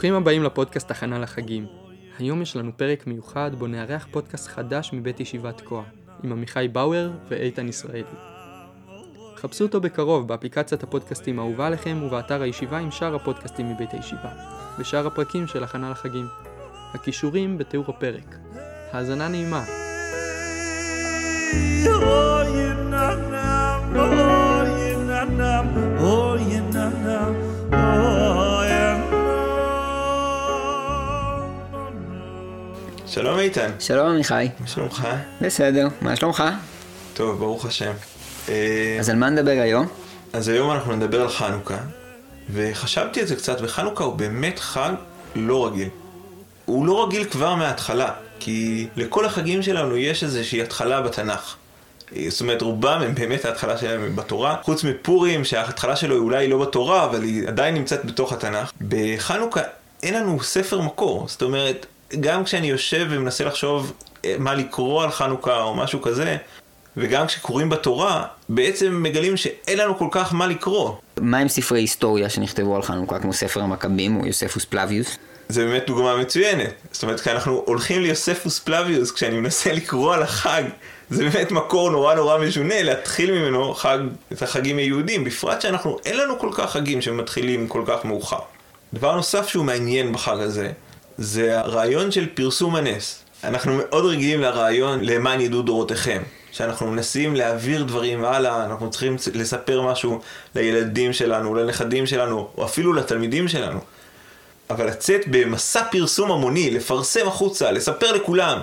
ברוכים הבאים לפודקאסט הכנה לחגים. היום יש לנו פרק מיוחד בו נארח פודקאסט חדש מבית ישיבת תקוע, עם עמיחי באואר ואיתן ישראלי. חפשו אותו בקרוב באפליקציית הפודקאסטים האהובה עליכם ובאתר הישיבה עם שאר הפודקאסטים מבית הישיבה, ושאר הפרקים של הכנה לחגים. הכישורים בתיאור הפרק. האזנה נעימה. Oh, you na na, oh, you na na, oh, you na na, שלום איתן, שלום עמיחי. מה שלומך? בסדר, מה שלומך? טוב, ברוך השם. אז על מה נדבר היום? אז היום אנחנו נדבר על חנוכה, וחשבתי על זה קצת, וחנוכה הוא באמת חג לא רגיל. הוא לא רגיל כבר מההתחלה, כי לכל החגים שלנו יש איזושהי התחלה בתנ"ך. אה, זאת אומרת, רובם הם באמת ההתחלה שלהם בתורה, חוץ מפורים, שההתחלה שלו היא אולי לא בתורה, אבל היא עדיין נמצאת בתוך התנ"ך. בחנוכה אין לנו ספר מקור, זאת אומרת, גם כשאני יושב ומנסה לחשוב אה, מה לקרוא על חנוכה או משהו כזה, וגם כשקוראים בתורה, בעצם מגלים שאין לנו כל כך מה לקרוא. מה עם ספרי היסטוריה שנכתבו על חנוכה, כמו ספר המכבים או יוספוס פלביוס? זה באמת דוגמה מצוינת. זאת אומרת, כשאנחנו הולכים ליוספוס פלביוס, כשאני מנסה לקרוא על החג, זה באמת מקור נורא נורא משונה להתחיל ממנו חג, את החגים היהודים, בפרט שאנחנו, אין לנו כל כך חגים שמתחילים כל כך מאוחר. דבר נוסף שהוא מעניין בחג הזה, זה הרעיון של פרסום הנס. אנחנו מאוד רגילים לרעיון למען ידעו דורותיכם. שאנחנו מנסים להעביר דברים הלאה, אנחנו צריכים לספר משהו לילדים שלנו, לנכדים שלנו, או אפילו לתלמידים שלנו. אבל לצאת במסע פרסום המוני, לפרסם החוצה, לספר לכולם,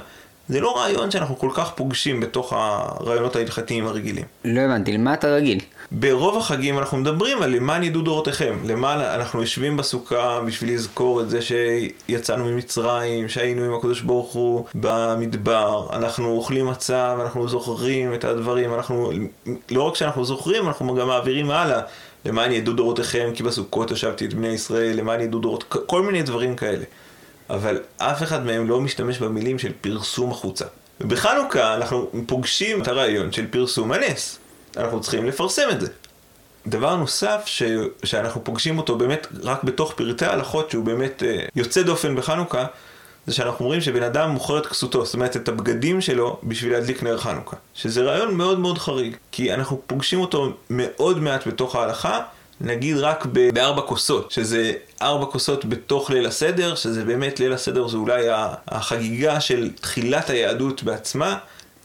זה לא רעיון שאנחנו כל כך פוגשים בתוך הרעיונות ההלכתיים הרגילים. לא הבנתי, למה אתה רגיל? ברוב החגים אנחנו מדברים על למען ידעו דורותיכם, למען אנחנו יושבים בסוכה בשביל לזכור את זה שיצאנו ממצרים, שהיינו עם הקדוש ברוך הוא במדבר, אנחנו אוכלים מצה ואנחנו זוכרים את הדברים, אנחנו, לא רק שאנחנו זוכרים, אנחנו גם מעבירים הלאה. למען ידעו דורותיכם, כי בסוכות ישבתי את בני ישראל, למען ידעו דורות, כל מיני דברים כאלה. אבל אף אחד מהם לא משתמש במילים של פרסום החוצה. ובחנוכה אנחנו פוגשים את הרעיון של פרסום הנס. אנחנו צריכים לפרסם את זה. דבר נוסף ש... שאנחנו פוגשים אותו באמת רק בתוך פרטי ההלכות שהוא באמת uh, יוצא דופן בחנוכה, זה שאנחנו אומרים שבן אדם מוכר את כסותו, זאת אומרת את הבגדים שלו בשביל להדליק נר חנוכה. שזה רעיון מאוד מאוד חריג, כי אנחנו פוגשים אותו מאוד מעט בתוך ההלכה, נגיד רק ב- בארבע כוסות, שזה ארבע כוסות בתוך ליל הסדר, שזה באמת ליל הסדר זה אולי החגיגה של תחילת היהדות בעצמה,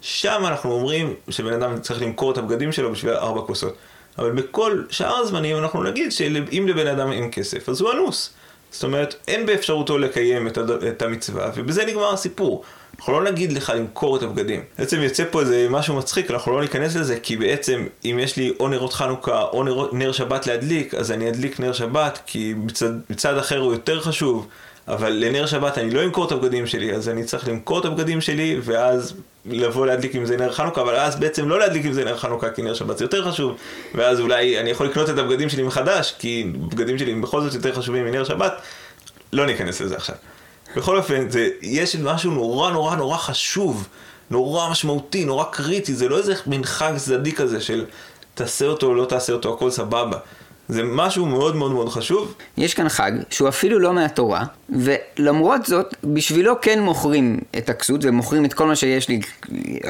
שם אנחנו אומרים שבן אדם צריך למכור את הבגדים שלו בשביל ארבע כוסות. אבל בכל שאר הזמנים אנחנו נגיד שאם לבן אדם אין כסף, אז הוא אנוס. זאת אומרת, אין באפשרותו לקיים את, הד... את המצווה, ובזה נגמר הסיפור. אנחנו לא נגיד לך למכור את הבגדים. בעצם יוצא פה איזה משהו מצחיק, אנחנו לא ניכנס לזה, כי בעצם אם יש לי או נרות חנוכה או נר, נר שבת להדליק, אז אני אדליק נר שבת, כי מצד, מצד אחר הוא יותר חשוב. אבל לנר שבת אני לא אמכור את הבגדים שלי, אז אני צריך למכור את הבגדים שלי, ואז לבוא להדליק עם זה נר חנוכה, אבל אז בעצם לא להדליק עם זה נר חנוכה, כי נר שבת זה יותר חשוב, ואז אולי אני יכול לקנות את הבגדים שלי מחדש, כי הבגדים שלי בכל זאת יותר חשובים מנר שבת, לא ניכנס לזה עכשיו. בכל אופן, זה, יש משהו נורא נורא נורא חשוב, נורא משמעותי, נורא קריטי, זה לא איזה מין חג צדדי כזה של תעשה אותו או לא תעשה אותו, הכל סבבה. זה משהו מאוד מאוד מאוד חשוב. יש כאן חג שהוא אפילו לא מהתורה, ולמרות זאת, בשבילו כן מוכרים את הכסות ומוכרים את כל מה שיש לי,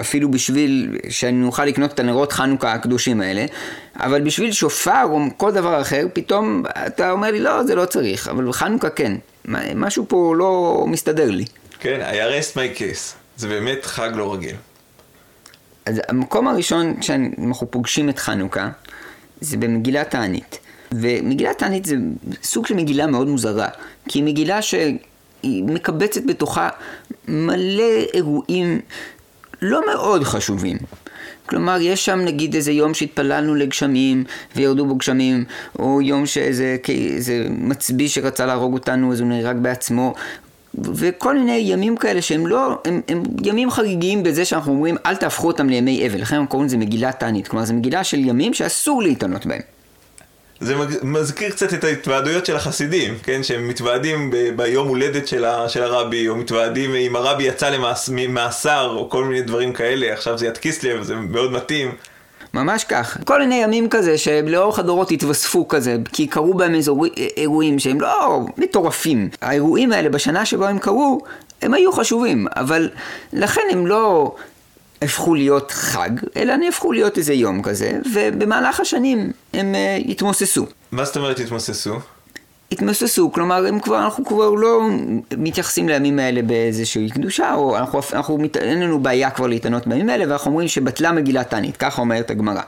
אפילו בשביל שאני אוכל לקנות את הנרות חנוכה הקדושים האלה, אבל בשביל שופר או כל דבר אחר, פתאום אתה אומר לי, לא, זה לא צריך, אבל בחנוכה כן. משהו פה לא מסתדר לי. כן, I arrest my case. זה באמת חג לא רגיל. אז המקום הראשון שאנחנו פוגשים את חנוכה, זה במגילת תענית. ומגילת תענית זה סוג של מגילה מאוד מוזרה, כי היא מגילה שהיא מקבצת בתוכה מלא אירועים לא מאוד חשובים. כלומר, יש שם נגיד איזה יום שהתפללנו לגשמים וירדו בו גשמים, או יום שאיזה איזה מצביא שרצה להרוג אותנו אז הוא נהרג בעצמו, וכל מיני ימים כאלה שהם לא, הם, הם ימים חגיגיים בזה שאנחנו אומרים אל תהפכו אותם לימי אבל, לכן הם קוראים לזה מגילת תענית, כלומר זו מגילה של ימים שאסור להתענות בהם. זה מזכיר קצת את ההתוועדויות של החסידים, כן? שהם מתוועדים ב- ביום הולדת של, ה- של הרבי, או מתוועדים אם הרבי יצא למאסר, או כל מיני דברים כאלה, עכשיו זה יד קיסלב, זה מאוד מתאים. ממש כך. כל מיני ימים כזה שלאורך הדורות התווספו כזה, כי קרו בהם אזור... אירועים שהם לא מטורפים. האירועים האלה בשנה שבו הם קרו, הם היו חשובים, אבל לכן הם לא הפכו להיות חג, אלא נהפכו להיות איזה יום כזה, ובמהלך השנים הם uh, התמוססו. מה זאת אומרת התמוססו? התמוססו, כלומר הם כבר, אנחנו כבר לא מתייחסים לימים האלה באיזושהי קדושה, או אנחנו, אנחנו, אין לנו בעיה כבר להתענות בימים האלה, ואנחנו אומרים שבטלה מגילת תענית, ככה אומרת הגמרא.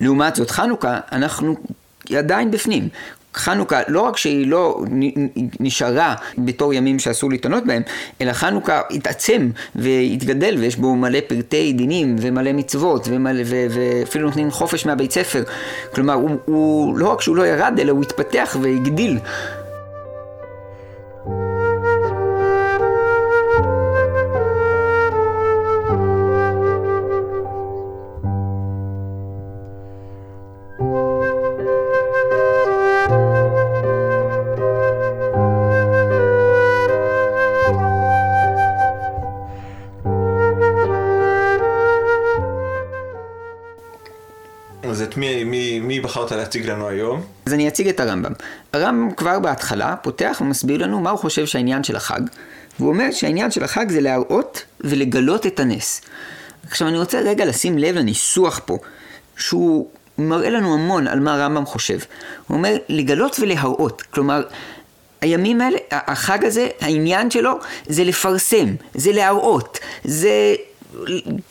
לעומת זאת חנוכה, אנחנו עדיין בפנים. חנוכה, לא רק שהיא לא נשארה בתור ימים שאסור להתענות בהם, אלא חנוכה התעצם והתגדל ויש בו מלא פרטי דינים ומלא מצוות ומלא, ו, ואפילו נותנים חופש מהבית ספר. כלומר, הוא, הוא לא רק שהוא לא ירד, אלא הוא התפתח והגדיל. להציג לנו היום? אז אני אציג את הרמב"ם. הרמב"ם כבר בהתחלה פותח ומסביר לנו מה הוא חושב שהעניין של החג. והוא אומר שהעניין של החג זה להראות ולגלות את הנס. עכשיו אני רוצה רגע לשים לב לניסוח פה, שהוא מראה לנו המון על מה הרמב"ם חושב. הוא אומר לגלות ולהראות, כלומר הימים האלה, החג הזה, העניין שלו זה לפרסם, זה להראות, זה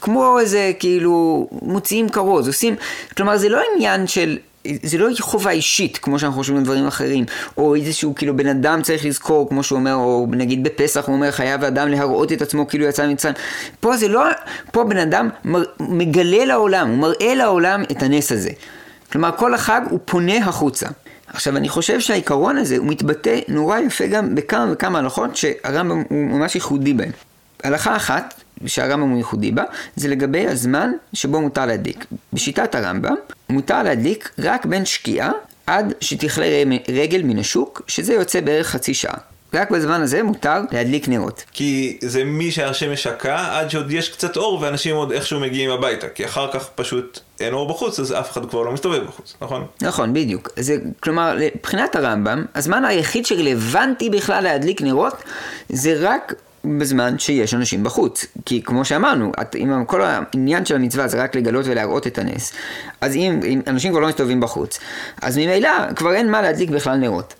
כמו איזה כאילו מוציאים כרוז, עושים, כלומר זה לא עניין של זה לא חובה אישית, כמו שאנחנו חושבים על דברים אחרים, או איזשהו כאילו בן אדם צריך לזכור, כמו שהוא אומר, או נגיד בפסח הוא אומר חייב האדם להראות את עצמו כאילו יצא ממצרים. פה זה לא, פה בן אדם מר, מגלה לעולם, הוא מראה לעולם את הנס הזה. כלומר כל החג הוא פונה החוצה. עכשיו אני חושב שהעיקרון הזה הוא מתבטא נורא יפה גם בכמה וכמה הלכות שהרמב"ם הוא ממש ייחודי בהן. הלכה אחת שהרמב"ם הוא ייחודי בה, זה לגבי הזמן שבו מותר להדליק. בשיטת הרמב"ם, מותר להדליק רק בין שקיעה עד שתכלה רגל מן השוק, שזה יוצא בערך חצי שעה. רק בזמן הזה מותר להדליק נרות. כי זה מי שהשמש שקעה עד שעוד יש קצת אור ואנשים עוד איכשהו מגיעים הביתה. כי אחר כך פשוט אין אור בחוץ אז אף אחד כבר לא מסתובב בחוץ, נכון? נכון, בדיוק. זה, כלומר, מבחינת הרמב"ם, הזמן היחיד שרלוונטי בכלל להדליק נרות זה רק בזמן שיש אנשים בחוץ. כי כמו שאמרנו, אם כל העניין של המצווה זה רק לגלות ולהראות את הנס, אז אם, אם אנשים כבר לא מסתובבים בחוץ, אז ממילא כבר אין מה להדליק בכלל נרות.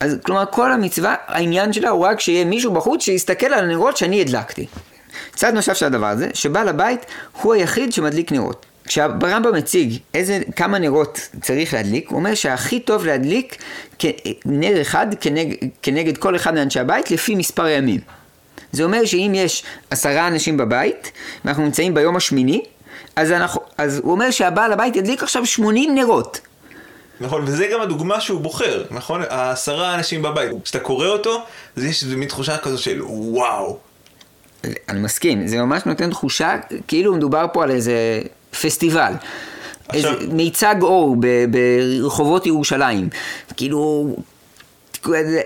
אז כלומר כל המצווה, העניין שלה הוא רק שיהיה מישהו בחוץ שיסתכל על הנרות שאני הדלקתי. צד נוסף של הדבר הזה, שבעל הבית הוא היחיד שמדליק נרות. כשהרמב"ם מציג איזה, כמה נרות צריך להדליק, הוא אומר שהכי טוב להדליק נר אחד כנגד, כנגד כל אחד מאנשי הבית לפי מספר ימים. זה אומר שאם יש עשרה אנשים בבית, ואנחנו נמצאים ביום השמיני, אז, אנחנו, אז הוא אומר שהבעל הבית ידליק עכשיו 80 נרות. נכון, וזה גם הדוגמה שהוא בוחר, נכון? העשרה אנשים בבית. כשאתה קורא אותו, אז יש מין תחושה כזו של וואו. אני מסכים, זה ממש נותן תחושה כאילו מדובר פה על איזה פסטיבל. עכשיו... איזה מיצג אור ברחובות ירושלים. כאילו,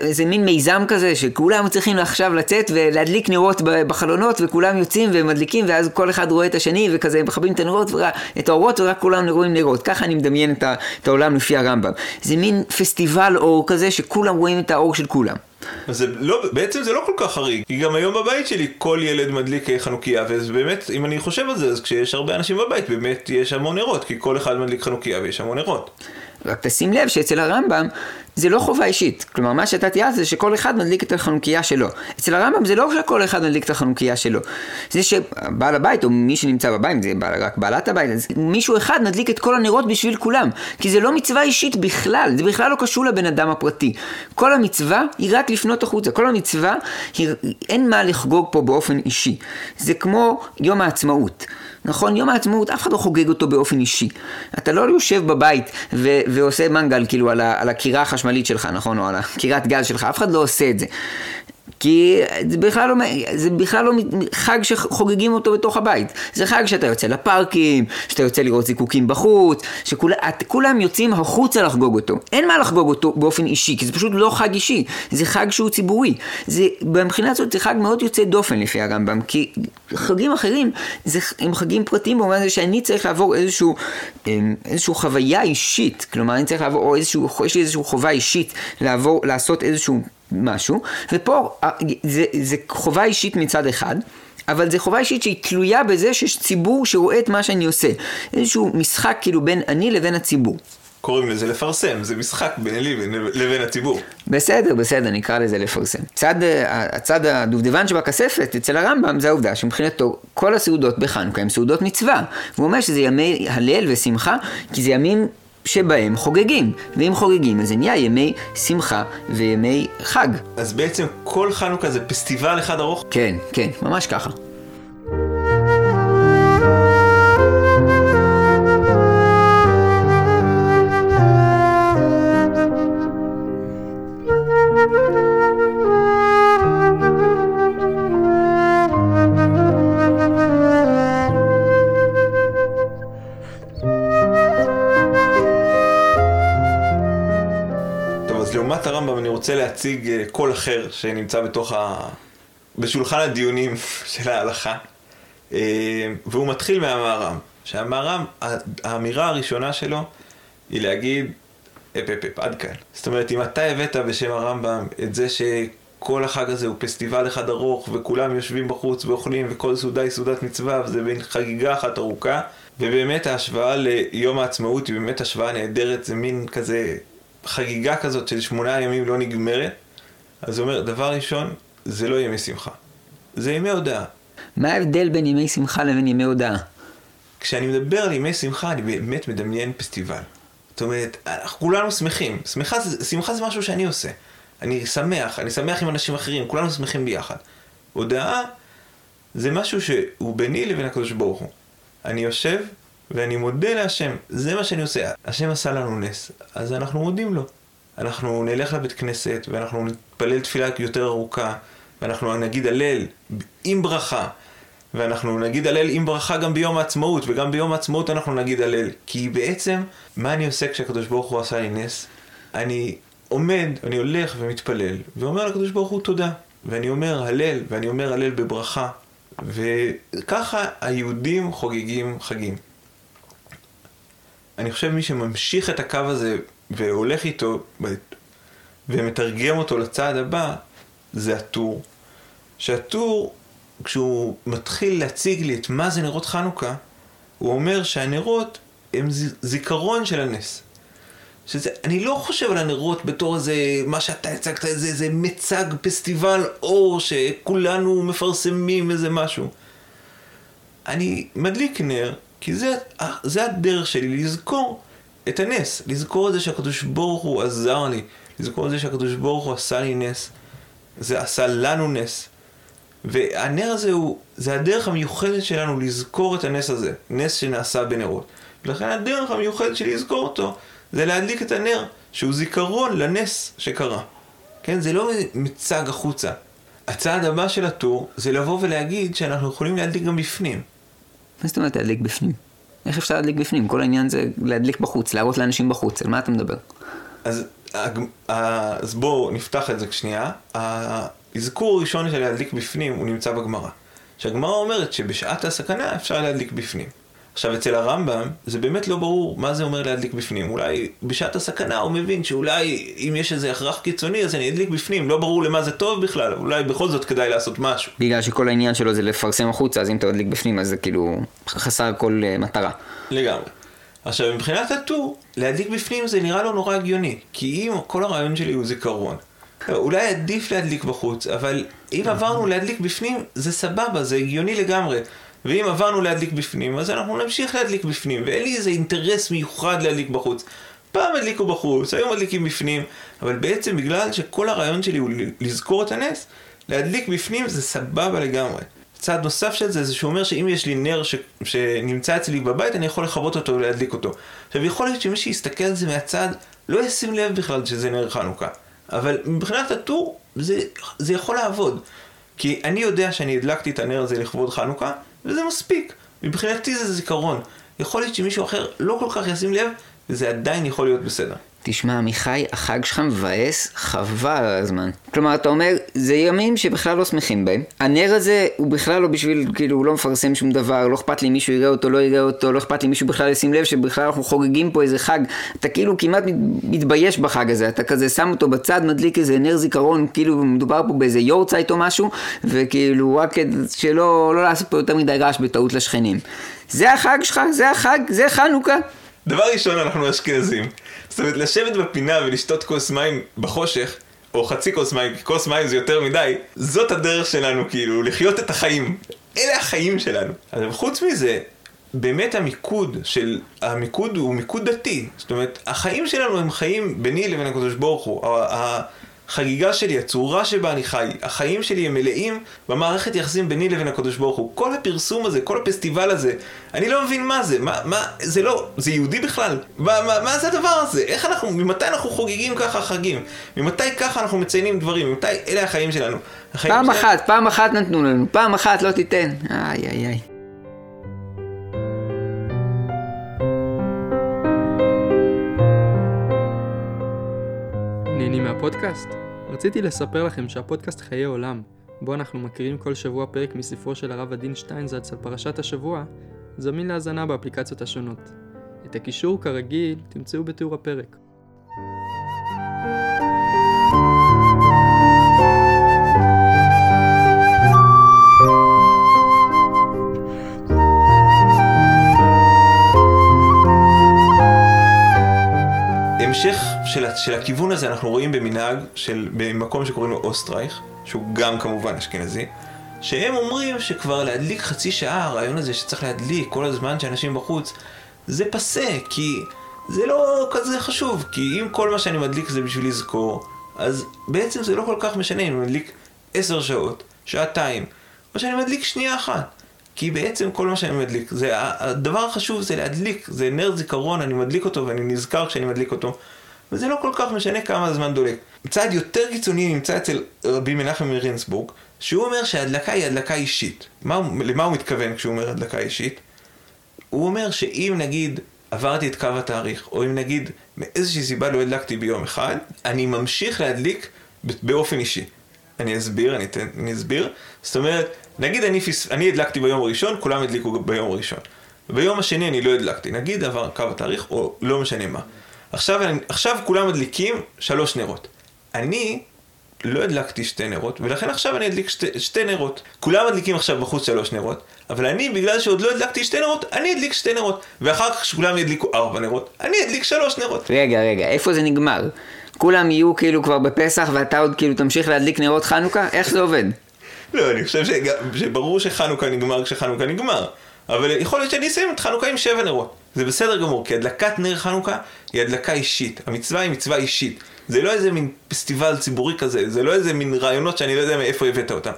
איזה מין מיזם כזה שכולם צריכים עכשיו לצאת ולהדליק נרות בחלונות וכולם יוצאים ומדליקים ואז כל אחד רואה את השני וכזה מכבים את הנרות, את האורות ורק כולם רואים נרות. ככה אני מדמיין את, העולם לפי הרמב"ם. זה מין פסטיבל אור כזה שכולם רואים את האור של כולם. זה לא, בעצם זה לא כל כך חריג, כי גם היום בבית שלי כל ילד מדליק חנוכיה, וזה באמת, אם אני חושב על זה, אז כשיש הרבה אנשים בבית, באמת יש המון נרות, כי כל אחד מדליק חנוכיה ויש המון נרות. רק תשים לב שאצל הרמב"ם זה לא חובה אישית. כלומר, מה שאתה תיארת זה שכל אחד מדליק את החנוכיה שלו. אצל הרמב"ם זה לא שכל אחד מדליק את החנוכיה שלו. זה שבעל הבית, או מי שנמצא בבית, זה רק בעלת הבית, אז מישהו אחד מדליק את כל הנרות בשביל כולם. כי זה לא מצווה אישית בכלל, זה בכלל לא קשור לבן אדם הפרטי. כל המצווה היא רק לפנות החוצה. כל המצווה, היא, אין מה לחגוג פה באופן אישי. זה כמו יום העצמאות. נכון? יום העצמאות, אף אחד לא חוגג אותו באופן אישי. אתה לא יושב בבית ו- ועושה מנגל כאילו על, ה- על הקירה החשמלית שלך, נכון? או על הקירת גז שלך, אף אחד לא עושה את זה. כי זה בכלל לא, זה בכלל לא חג שחוגגים אותו בתוך הבית. זה חג שאתה יוצא לפארקים, שאתה יוצא לראות זיקוקים בחוץ, שכולם יוצאים החוצה לחגוג אותו. אין מה לחגוג אותו באופן אישי, כי זה פשוט לא חג אישי, זה חג שהוא ציבורי. זה, מבחינה הזאת זה חג מאוד יוצא דופן לפי הרמב"ם, כי חגים אחרים זה, הם חגים פרטיים במובן הזה שאני צריך לעבור איזשהו, אמ, איזשהו חוויה אישית, כלומר אני צריך לעבור, או איזשהו, יש לי איזשהו חובה אישית לעבור, לעשות איזשהו משהו, ופה אה, זה, זה חובה אישית מצד אחד, אבל זה חובה אישית שהיא תלויה בזה שיש ציבור שרואה את מה שאני עושה. איזשהו משחק כאילו בין אני לבין הציבור. קוראים לזה לפרסם, זה משחק בין לי לבין הציבור. בסדר, בסדר, נקרא לזה לפרסם. צד, אה, הצד הדובדבן שבכספת אצל הרמב"ם זה העובדה שמבחינתו כל הסעודות בחנוכה הן סעודות מצווה. והוא אומר שזה ימי הלל ושמחה, כי זה ימים שבהם חוגגים, ואם חוגגים אז זה נהיה ימי שמחה וימי חג. אז בעצם כל חנוכה זה פסטיבל אחד ארוך? כן, כן, ממש ככה. רוצה להציג אה, קול אחר שנמצא בתוך ה... בשולחן הדיונים של ההלכה, אה, והוא מתחיל מהמהר"ם. שהמהר"ם, האמירה הראשונה שלו היא להגיד, אפ אפ אפ, עד כאן. זאת אומרת, אם אתה הבאת בשם הרמב"ם את זה שכל החג הזה הוא פסטיבל אחד ארוך, וכולם יושבים בחוץ ואוכלים, וכל סעודה היא סעודת מצווה, וזה בין חגיגה אחת ארוכה, ובאמת ההשוואה ליום העצמאות היא באמת השוואה נהדרת, זה מין כזה חגיגה כזאת של שמונה ימים לא נגמרת, אז הוא אומר, דבר ראשון, זה לא ימי שמחה, זה ימי הודעה. מה ההבדל בין ימי שמחה לבין ימי הודעה? כשאני מדבר על ימי שמחה, אני באמת מדמיין פסטיבל. זאת אומרת, אנחנו כולנו שמחים. שמחה, שמחה זה משהו שאני עושה. אני שמח, אני שמח עם אנשים אחרים, כולנו שמחים ביחד. הודעה זה משהו שהוא ביני לבין הקדוש ברוך הוא. אני יושב ואני מודה להשם, זה מה שאני עושה. השם עשה לנו נס, אז אנחנו מודים לו. אנחנו נלך לבית כנסת, ואנחנו נתפלל תפילה יותר ארוכה, ואנחנו נגיד הלל עם ברכה, ואנחנו נגיד הלל עם ברכה גם ביום העצמאות, וגם ביום העצמאות אנחנו נגיד הלל. כי בעצם, מה אני עושה כשהקדוש ברוך הוא עשה לי נס? אני עומד, אני הולך ומתפלל, ואומר לקדוש ברוך הוא תודה. ואני אומר הלל, ואני אומר הלל בברכה. וככה היהודים חוגגים חגים. אני חושב מי שממשיך את הקו הזה והולך איתו ומתרגם אותו לצעד הבא, זה הטור. שהטור, כשהוא מתחיל להציג לי את מה זה נרות חנוכה, הוא אומר שהנרות הם זיכרון של הנס. שזה, אני לא חושב על הנרות בתור איזה, מה שאתה הצגת, איזה, איזה מצג פסטיבל אור שכולנו מפרסמים איזה משהו. אני מדליק נר כי זה, זה הדרך שלי לזכור את הנס, לזכור את זה שהקדוש ברוך הוא עזר לי, לזכור את זה שהקדוש ברוך הוא עשה לי נס, זה עשה לנו נס. והנר הזה הוא, זה הדרך המיוחדת שלנו לזכור את הנס הזה, נס שנעשה בנרות. ולכן הדרך המיוחדת שלי לזכור אותו, זה להדליק את הנר, שהוא זיכרון לנס שקרה. כן, זה לא מצג החוצה. הצעד הבא של הטור זה לבוא ולהגיד שאנחנו יכולים להדליק גם בפנים. מה זאת אומרת להדליק בפנים? איך אפשר להדליק בפנים? כל העניין זה להדליק בחוץ, להראות לאנשים בחוץ, על מה אתה מדבר? אז, אז בואו נפתח את זה שנייה. האזכור הראשון של להדליק בפנים הוא נמצא בגמרא. שהגמרא אומרת שבשעת הסכנה אפשר להדליק בפנים. עכשיו, אצל הרמב"ם, זה באמת לא ברור מה זה אומר להדליק בפנים. אולי בשעת הסכנה הוא מבין שאולי אם יש איזה הכרח קיצוני, אז אני אדליק בפנים. לא ברור למה זה טוב בכלל, אולי בכל זאת כדאי לעשות משהו. בגלל שכל העניין שלו זה לפרסם החוצה, אז אם אתה מדליק בפנים, אז זה כאילו חסר כל uh, מטרה. לגמרי. עכשיו, מבחינת הטור, להדליק בפנים זה נראה לו נורא הגיוני. כי אם כל הרעיון שלי הוא זיכרון, אולי עדיף להדליק בחוץ, אבל אם עברנו להדליק בפנים, זה סבבה, זה הגיוני לגמרי. ואם עברנו להדליק בפנים, אז אנחנו נמשיך להדליק בפנים, ואין לי איזה אינטרס מיוחד להדליק בחוץ. פעם הדליקו בחוץ, היום מדליקים בפנים, אבל בעצם בגלל שכל הרעיון שלי הוא לזכור את הנס, להדליק בפנים זה סבבה לגמרי. צעד נוסף של זה, זה שהוא אומר שאם יש לי נר ש... שנמצא אצלי בבית, אני יכול לכבות אותו ולהדליק אותו. עכשיו, יכול להיות שמי שיסתכל על זה מהצד, לא ישים לב בכלל שזה נר חנוכה. אבל מבחינת הטור, זה, זה יכול לעבוד. כי אני יודע שאני הדלקתי את הנר הזה לכבוד חנוכה, וזה מספיק. מבחינתי זה זיכרון. יכול להיות שמישהו אחר לא כל כך ישים לב, וזה עדיין יכול להיות בסדר. תשמע, עמיחי, החג שלך מבאס חבל על הזמן. כלומר, אתה אומר, זה ימים שבכלל לא שמחים בהם. הנר הזה הוא בכלל לא בשביל, כאילו, הוא לא מפרסם שום דבר, לא אכפת לי אם מישהו יראה אותו, לא יראה אותו, לא אכפת לי אם מישהו בכלל ישים לב שבכלל אנחנו חוגגים פה איזה חג. אתה כאילו כמעט מת- מתבייש בחג הזה, אתה כזה שם אותו בצד, מדליק איזה נר זיכרון, כאילו מדובר פה באיזה יורצייט או משהו, וכאילו רק שלא לא לעשות פה יותר מדי רעש בטעות לשכנים. זה החג שלך? זה החג? זה חנוכה? דבר ראשון, אנחנו אשכנזים. זאת אומרת, לשבת בפינה ולשתות כוס מים בחושך, או חצי כוס מים, כי כוס מים זה יותר מדי, זאת הדרך שלנו, כאילו, לחיות את החיים. אלה החיים שלנו. אבל חוץ מזה, באמת המיקוד של, המיקוד הוא מיקוד דתי. זאת אומרת, החיים שלנו הם חיים ביני לבין הקדוש ברוך הוא. ה- החגיגה שלי, הצורה שבה אני חי, החיים שלי הם מלאים במערכת יחסים ביני לבין הקדוש ברוך הוא. כל הפרסום הזה, כל הפסטיבל הזה, אני לא מבין מה זה, מה, מה, זה לא, זה יהודי בכלל? מה, מה, מה זה הדבר הזה? איך אנחנו, ממתי אנחנו חוגגים ככה חגים? ממתי ככה אנחנו מציינים דברים? ממתי, אלה החיים שלנו. החיים פעם שלנו- אחת, פעם אחת נתנו לנו, פעם אחת לא תיתן. איי איי איי. נהנים מהפודקאסט? רציתי לספר לכם שהפודקאסט חיי עולם, בו אנחנו מקריאים כל שבוע פרק מספרו של הרב עדין שטיינזלץ על פרשת השבוע, זמין להאזנה באפליקציות השונות. את הקישור, כרגיל, תמצאו בתיאור הפרק. של, של הכיוון הזה אנחנו רואים במנהג של, במקום שקוראים לו אוסטרייך, שהוא גם כמובן אשכנזי, שהם אומרים שכבר להדליק חצי שעה, הרעיון הזה שצריך להדליק כל הזמן שאנשים בחוץ, זה פסה, כי זה לא כזה חשוב, כי אם כל מה שאני מדליק זה בשביל לזכור, אז בעצם זה לא כל כך משנה אם אני מדליק עשר שעות, שעתיים, או שאני מדליק שנייה אחת. כי בעצם כל מה שאני מדליק, זה, הדבר החשוב זה להדליק, זה נר זיכרון, אני מדליק אותו ואני נזכר כשאני מדליק אותו. וזה לא כל כך משנה כמה הזמן דולק. צעד יותר קיצוני נמצא אצל רבי מנחם מרינסבורג, שהוא אומר שההדלקה היא הדלקה אישית. מה, למה הוא מתכוון כשהוא אומר הדלקה אישית? הוא אומר שאם נגיד עברתי את קו התאריך, או אם נגיד מאיזושהי סיבה לא הדלקתי ביום אחד, אני ממשיך להדליק באופן אישי. אני אסביר, אני, אתן, אני אסביר. זאת אומרת, נגיד אני, פס... אני הדלקתי ביום הראשון, כולם הדליקו ביום הראשון. ביום השני אני לא הדלקתי, נגיד עבר קו התאריך, או לא משנה מה. עכשיו, עכשיו כולם מדליקים שלוש נרות. אני לא הדלקתי שתי נרות, ולכן עכשיו אני אדליק שתי, שתי נרות. כולם מדליקים עכשיו בחוץ שלוש נרות, אבל אני, בגלל שעוד לא הדלקתי שתי נרות, אני אדליק שתי נרות. ואחר כך כשכולם ידליקו ארבע נרות, אני אדליק שלוש נרות. רגע, רגע, איפה זה נגמר? כולם יהיו כאילו כבר בפסח ואתה עוד כאילו תמשיך להדליק נרות חנוכה? איך זה עובד? לא, אני חושב שברור שחנוכה נגמר כשחנוכה נגמר. אבל יכול להיות שאני אסיים את חנוכה עם שבע נרות. זה בסדר גמור, כי הדלקת נר חנוכה היא הדלקה אישית. המצווה היא מצווה אישית. זה לא איזה מין פסטיבל ציבורי כזה, זה לא איזה מין רעיונות שאני לא יודע מאיפה הבאת אותם.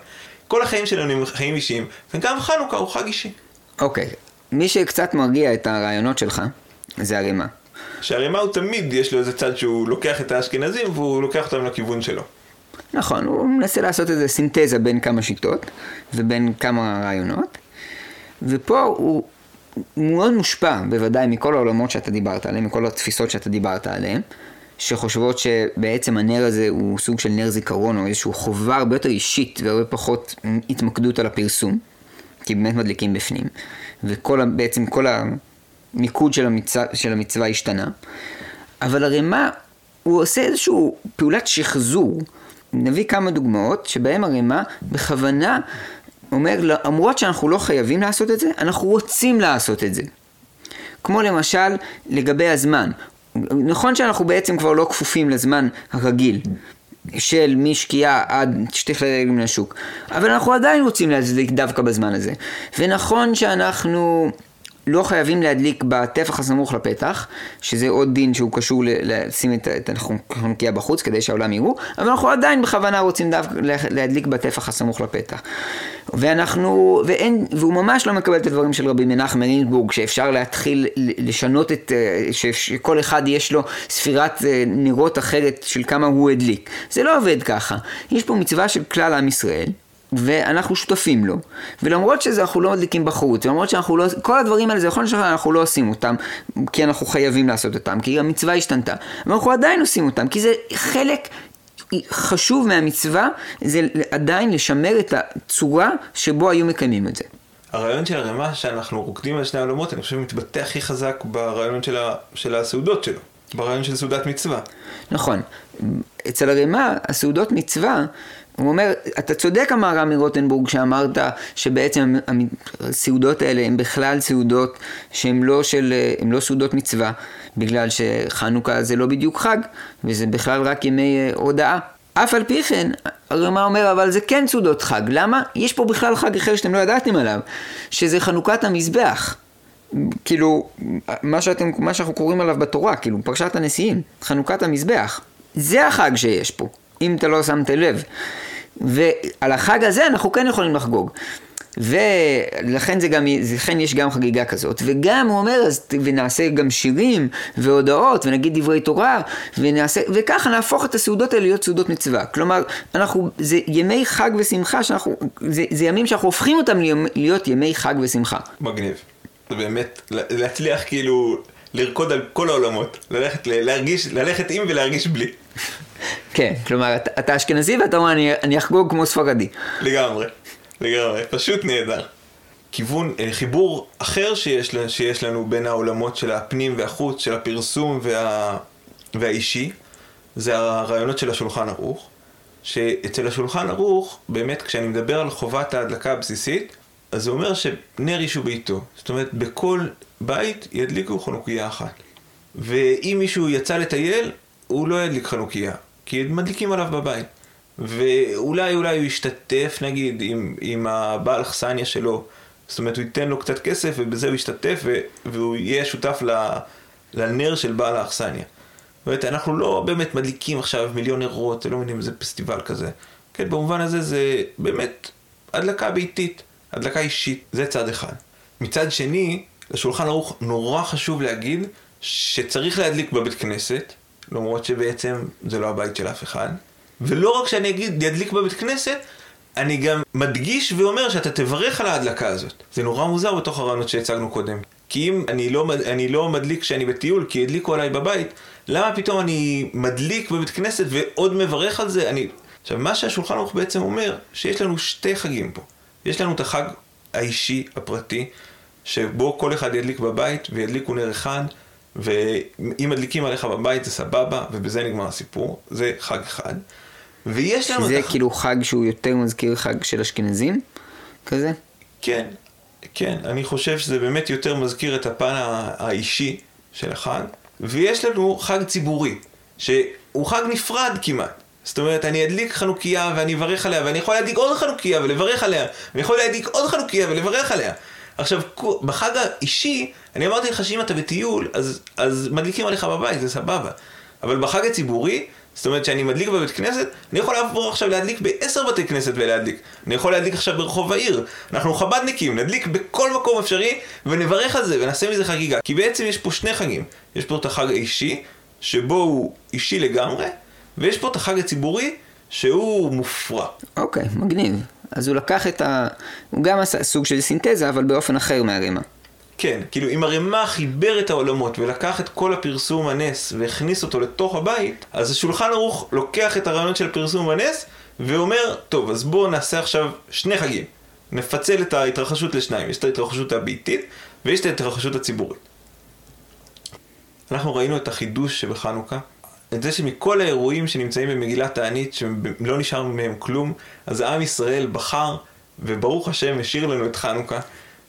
כל החיים שלנו הם חיים אישיים, וגם חנוכה הוא חג אישי. אוקיי, מי שקצת מרגיע את הרעיונות שלך, זה הרימה. שהרי מה הוא תמיד יש לו איזה צד שהוא לוקח את האשכנזים והוא לוקח אותם לכיוון שלו. נכון, הוא מנסה לעשות איזה סינתזה בין כמה שיטות ובין כמה רעיונות, ופה הוא מאוד מושפע בוודאי מכל העולמות שאתה דיברת עליהם, מכל התפיסות שאתה דיברת עליהן, שחושבות שבעצם הנר הזה הוא סוג של נר זיכרון או איזושהי חובה הרבה יותר אישית והרבה פחות התמקדות על הפרסום, כי באמת מדליקים בפנים, ובעצם כל המיקוד של המצווה, של המצווה השתנה, אבל הרמ"א הוא עושה איזושהי פעולת שחזור. נביא כמה דוגמאות שבהם הרמ"א בכוונה אומר, למרות שאנחנו לא חייבים לעשות את זה, אנחנו רוצים לעשות את זה. כמו למשל לגבי הזמן. נכון שאנחנו בעצם כבר לא כפופים לזמן הרגיל של משקיעה עד שתי רגל מן השוק, אבל אנחנו עדיין רוצים להצדיק דווקא בזמן הזה. ונכון שאנחנו לא חייבים להדליק בטפח הסמוך לפתח, שזה עוד דין שהוא קשור לשים את את החנוכיה בחוץ כדי שהעולם יראו, אבל אנחנו עדיין בכוונה רוצים דווקא להדליק בטפח הסמוך לפתח. ואנחנו, ואין, והוא ממש לא מקבל את הדברים של רבי מנחם מרינסבורג, שאפשר להתחיל לשנות את, אה, שכל אחד יש לו ספירת אה, נרות אחרת של כמה הוא הדליק. זה לא עובד ככה. יש פה מצווה של כלל עם ישראל. ואנחנו שותפים לו, ולמרות שזה אנחנו לא מדליקים בחוץ, ולמרות שאנחנו לא, כל הדברים האלה זה יכול להיות שאנחנו לא עושים אותם, כי אנחנו חייבים לעשות אותם, כי המצווה השתנתה, אבל אנחנו עדיין עושים אותם, כי זה חלק חשוב מהמצווה, זה עדיין לשמר את הצורה שבו היו מקיימים את זה. הרעיון של הרמ"א שאנחנו רוקדים על שני העולמות, אני חושב מתבטא הכי חזק ברעיון של, ה, של הסעודות שלו, ברעיון של סעודת מצווה. נכון. אצל הרמ"א, הסעודות מצווה, הוא אומר, אתה צודק אמר רמי רוטנבורג שאמרת שבעצם הסעודות האלה הן בכלל סעודות שהן לא, של, לא סעודות מצווה, בגלל שחנוכה זה לא בדיוק חג, וזה בכלל רק ימי אה, הודאה. אף על פי כן, הרמ"א אומר, אבל זה כן סעודות חג. למה? יש פה בכלל חג אחר שאתם לא ידעתם עליו, שזה חנוכת המזבח. כאילו, מה, שאתם, מה שאנחנו קוראים עליו בתורה, כאילו, פרשת הנשיאים, חנוכת המזבח. זה החג שיש פה, אם אתה לא שמת לב. ועל החג הזה אנחנו כן יכולים לחגוג. ולכן זה גם, לכן יש גם חגיגה כזאת, וגם הוא אומר, אז ונעשה גם שירים והודעות, ונגיד דברי תורה, ונעשה, וככה נהפוך את הסעודות האלה להיות סעודות מצווה. כלומר, אנחנו, זה ימי חג ושמחה שאנחנו, זה, זה ימים שאנחנו הופכים אותם להיות ימי חג ושמחה. מגניב. זה באמת, להצליח כאילו לרקוד על כל העולמות, ללכת, להרגיש, ללכת עם ולהרגיש בלי. כן, כלומר, אתה, אתה אשכנזי ואתה אומר, אני, אני אחגוג כמו ספרדי. לגמרי, לגמרי, פשוט נהדר. כיוון, אה, חיבור אחר שיש, שיש לנו בין העולמות של הפנים והחוץ, של הפרסום וה, והאישי, זה הרעיונות של השולחן ערוך. שאצל השולחן ערוך, באמת כשאני מדבר על חובת ההדלקה הבסיסית, אז זה אומר שנר אישו ביתו. זאת אומרת, בכל בית ידליקו חנוכיה אחת. ואם מישהו יצא לטייל, הוא לא ידליק חנוכיה, כי מדליקים עליו בבית. ואולי אולי הוא ישתתף נגיד עם, עם הבעל אכסניה שלו, זאת אומרת הוא ייתן לו קצת כסף ובזה הוא ישתתף ו, והוא יהיה שותף ל, לנר של בעל האכסניה. אומרת, אנחנו לא באמת מדליקים עכשיו מיליון נרות, לא מבינים איזה פסטיבל כזה. כן, במובן הזה זה באמת הדלקה ביתית, הדלקה אישית, זה צד אחד. מצד שני, לשולחן ערוך נורא חשוב להגיד שצריך להדליק בבית כנסת, למרות שבעצם זה לא הבית של אף אחד. ולא רק שאני אגיד, ידליק בבית כנסת, אני גם מדגיש ואומר שאתה תברך על ההדלקה הזאת. זה נורא מוזר בתוך הרעיונות שהצגנו קודם. כי אם אני לא, אני לא מדליק כשאני בטיול, כי הדליקו עליי בבית, למה פתאום אני מדליק בבית כנסת ועוד מברך על זה? אני... עכשיו, מה שהשולחן ערוך בעצם אומר, שיש לנו שתי חגים פה. יש לנו את החג האישי, הפרטי, שבו כל אחד ידליק בבית וידליקו נר אחד, ואם מדליקים עליך בבית זה סבבה, ובזה נגמר הסיפור, זה חג אחד. ויש לנו... שזה את כאילו חג שהוא יותר מזכיר חג של אשכנזים, כזה? כן, כן, אני חושב שזה באמת יותר מזכיר את הפן האישי של החג. ויש לנו חג ציבורי, שהוא חג נפרד כמעט. זאת אומרת, אני אדליק חנוכיה ואני אברך עליה, ואני יכול להדליק עוד חנוכיה ולברך עליה, ואני יכול להדליק עוד חנוכיה ולברך עליה. עכשיו, בחג האישי, אני אמרתי לך שאם אתה בטיול, אז, אז מדליקים עליך בבית, זה סבבה. אבל בחג הציבורי, זאת אומרת שאני מדליק בבית כנסת, אני יכול לעבור עכשיו להדליק בעשר בתי כנסת ולהדליק. אני יכול להדליק עכשיו ברחוב העיר. אנחנו חב"דניקים, נדליק בכל מקום אפשרי, ונברך על זה, ונעשה מזה חגיגה. כי בעצם יש פה שני חגים. יש פה את החג האישי, שבו הוא אישי לגמרי, ויש פה את החג הציבורי, שהוא מופרע. אוקיי, okay, מגניב. אז הוא לקח את ה... הוא גם עשה סוג של סינתזה, אבל באופן אחר מהרימה. כן, כאילו אם הרמ"א חיבר את העולמות ולקח את כל הפרסום הנס והכניס אותו לתוך הבית, אז השולחן ערוך לוקח את הרעיונות של פרסום הנס ואומר, טוב, אז בואו נעשה עכשיו שני חגים. נפצל את ההתרחשות לשניים, יש את ההתרחשות הביתית ויש את ההתרחשות הציבורית. אנחנו ראינו את החידוש שבחנוכה, את זה שמכל האירועים שנמצאים במגילת תענית, שלא נשאר מהם כלום, אז עם ישראל בחר, וברוך השם השאיר לנו את חנוכה,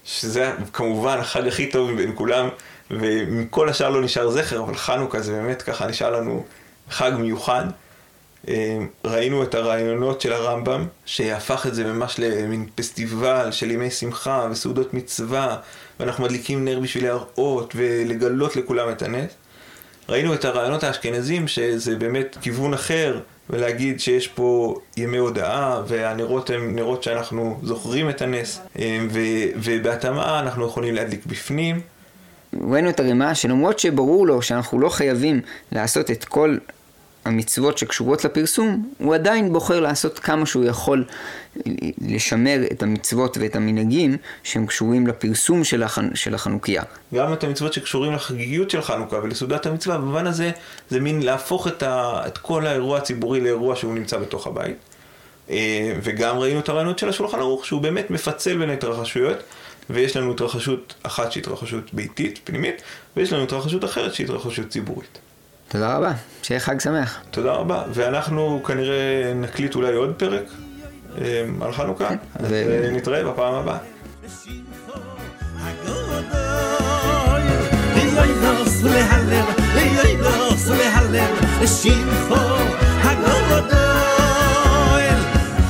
שזה כמובן החג הכי טוב מבין כולם, ומכל השאר לא נשאר זכר, אבל חנוכה זה באמת ככה נשאר לנו חג מיוחד. אה, ראינו את הרעיונות של הרמב"ם, שהפך את זה ממש למין פסטיבל של ימי שמחה וסעודות מצווה, ואנחנו מדליקים נר בשביל להראות ולגלות לכולם את הנס. ראינו את הרעיונות האשכנזים, שזה באמת כיוון אחר, ולהגיד שיש פה ימי הודאה, והנרות הם נרות שאנחנו זוכרים את הנס, אה, ו- ובהתאמה אנחנו יכולים להדליק בפנים. ראינו את הרימה שלמרות שברור לו שאנחנו לא חייבים לעשות את כל המצוות שקשורות לפרסום, הוא עדיין בוחר לעשות כמה שהוא יכול לשמר את המצוות ואת המנהגים שהם קשורים לפרסום של, החנ... של החנוכיה. גם את המצוות שקשורים לחגיגיות של חנוכה ולסעודת המצווה, במובן הזה זה מין להפוך את, ה... את כל האירוע הציבורי לאירוע שהוא נמצא בתוך הבית. אה, וגם ראינו את הרעיונות של השולחן ערוך, שהוא באמת מפצל בין ההתרחשויות, ויש לנו התרחשות אחת שהיא התרחשות ביתית, פנימית, ויש לנו התרחשות אחרת שהיא התרחשות ציבורית. תודה רבה, שיהיה חג שמח. תודה רבה, ואנחנו כנראה נקליט אולי עוד פרק אה, על חנוכה, אז ו- אה, נתראה בפעם הבאה.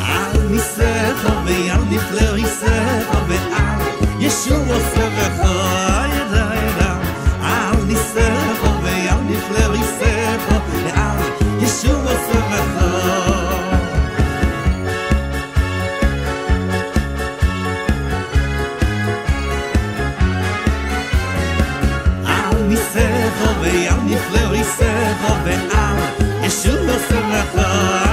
על ניסך ועל נפלא יסך ועל ישוע סבך Yeshua Sarah Ben Ama Yeshua Sarah